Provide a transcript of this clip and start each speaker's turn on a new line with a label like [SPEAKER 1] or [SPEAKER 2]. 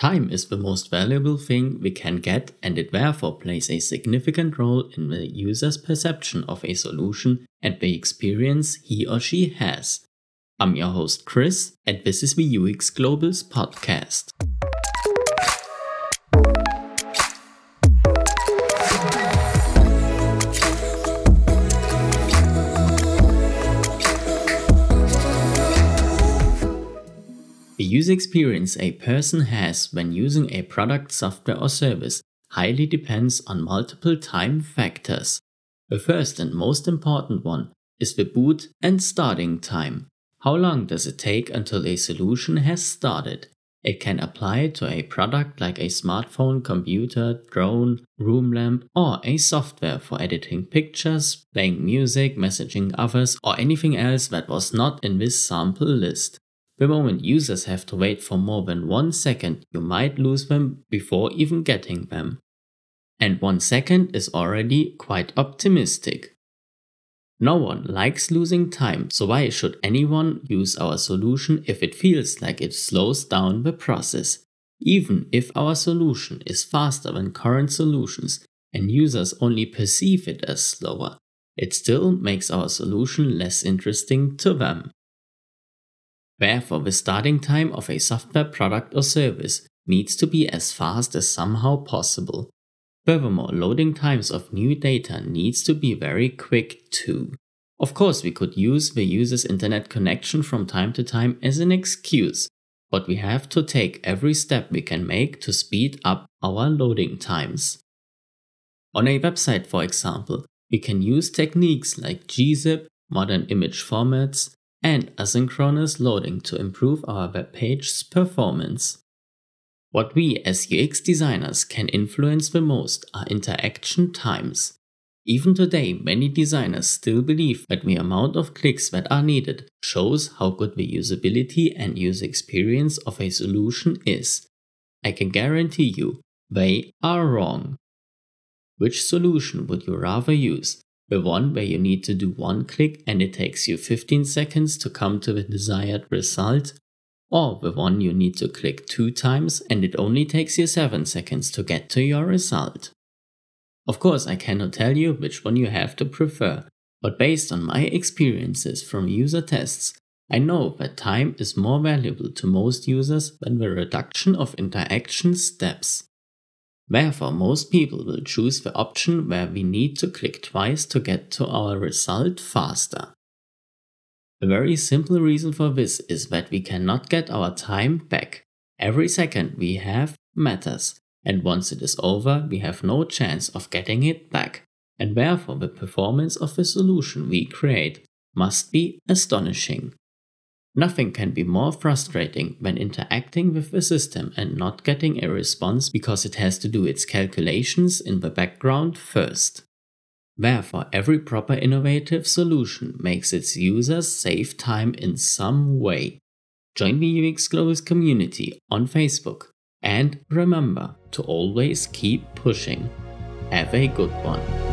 [SPEAKER 1] Time is the most valuable thing we can get, and it therefore plays a significant role in the user's perception of a solution and the experience he or she has. I'm your host Chris, and this is the UX Globals podcast. The user experience a person has when using a product, software, or service highly depends on multiple time factors. The first and most important one is the boot and starting time. How long does it take until a solution has started? It can apply to a product like a smartphone, computer, drone, room lamp, or a software for editing pictures, playing music, messaging others, or anything else that was not in this sample list. The moment users have to wait for more than one second, you might lose them before even getting them. And one second is already quite optimistic. No one likes losing time, so why should anyone use our solution if it feels like it slows down the process? Even if our solution is faster than current solutions and users only perceive it as slower, it still makes our solution less interesting to them. Therefore, the starting time of a software product or service needs to be as fast as somehow possible. Furthermore, loading times of new data needs to be very quick too. Of course, we could use the user's internet connection from time to time as an excuse, but we have to take every step we can make to speed up our loading times. On a website, for example, we can use techniques like gzip, modern image formats, and asynchronous loading to improve our web page's performance. What we as UX designers can influence the most are interaction times. Even today, many designers still believe that the amount of clicks that are needed shows how good the usability and user experience of a solution is. I can guarantee you, they are wrong. Which solution would you rather use? The one where you need to do one click and it takes you 15 seconds to come to the desired result, or the one you need to click two times and it only takes you 7 seconds to get to your result. Of course, I cannot tell you which one you have to prefer, but based on my experiences from user tests, I know that time is more valuable to most users than the reduction of interaction steps. Therefore, most people will choose the option where we need to click twice to get to our result faster. A very simple reason for this is that we cannot get our time back. Every second we have matters, and once it is over, we have no chance of getting it back, and therefore the performance of the solution we create must be astonishing. Nothing can be more frustrating when interacting with the system and not getting a response because it has to do its calculations in the background first. Therefore, every proper innovative solution makes its users save time in some way. Join the UX Globals community on Facebook and remember to always keep pushing. Have a good one.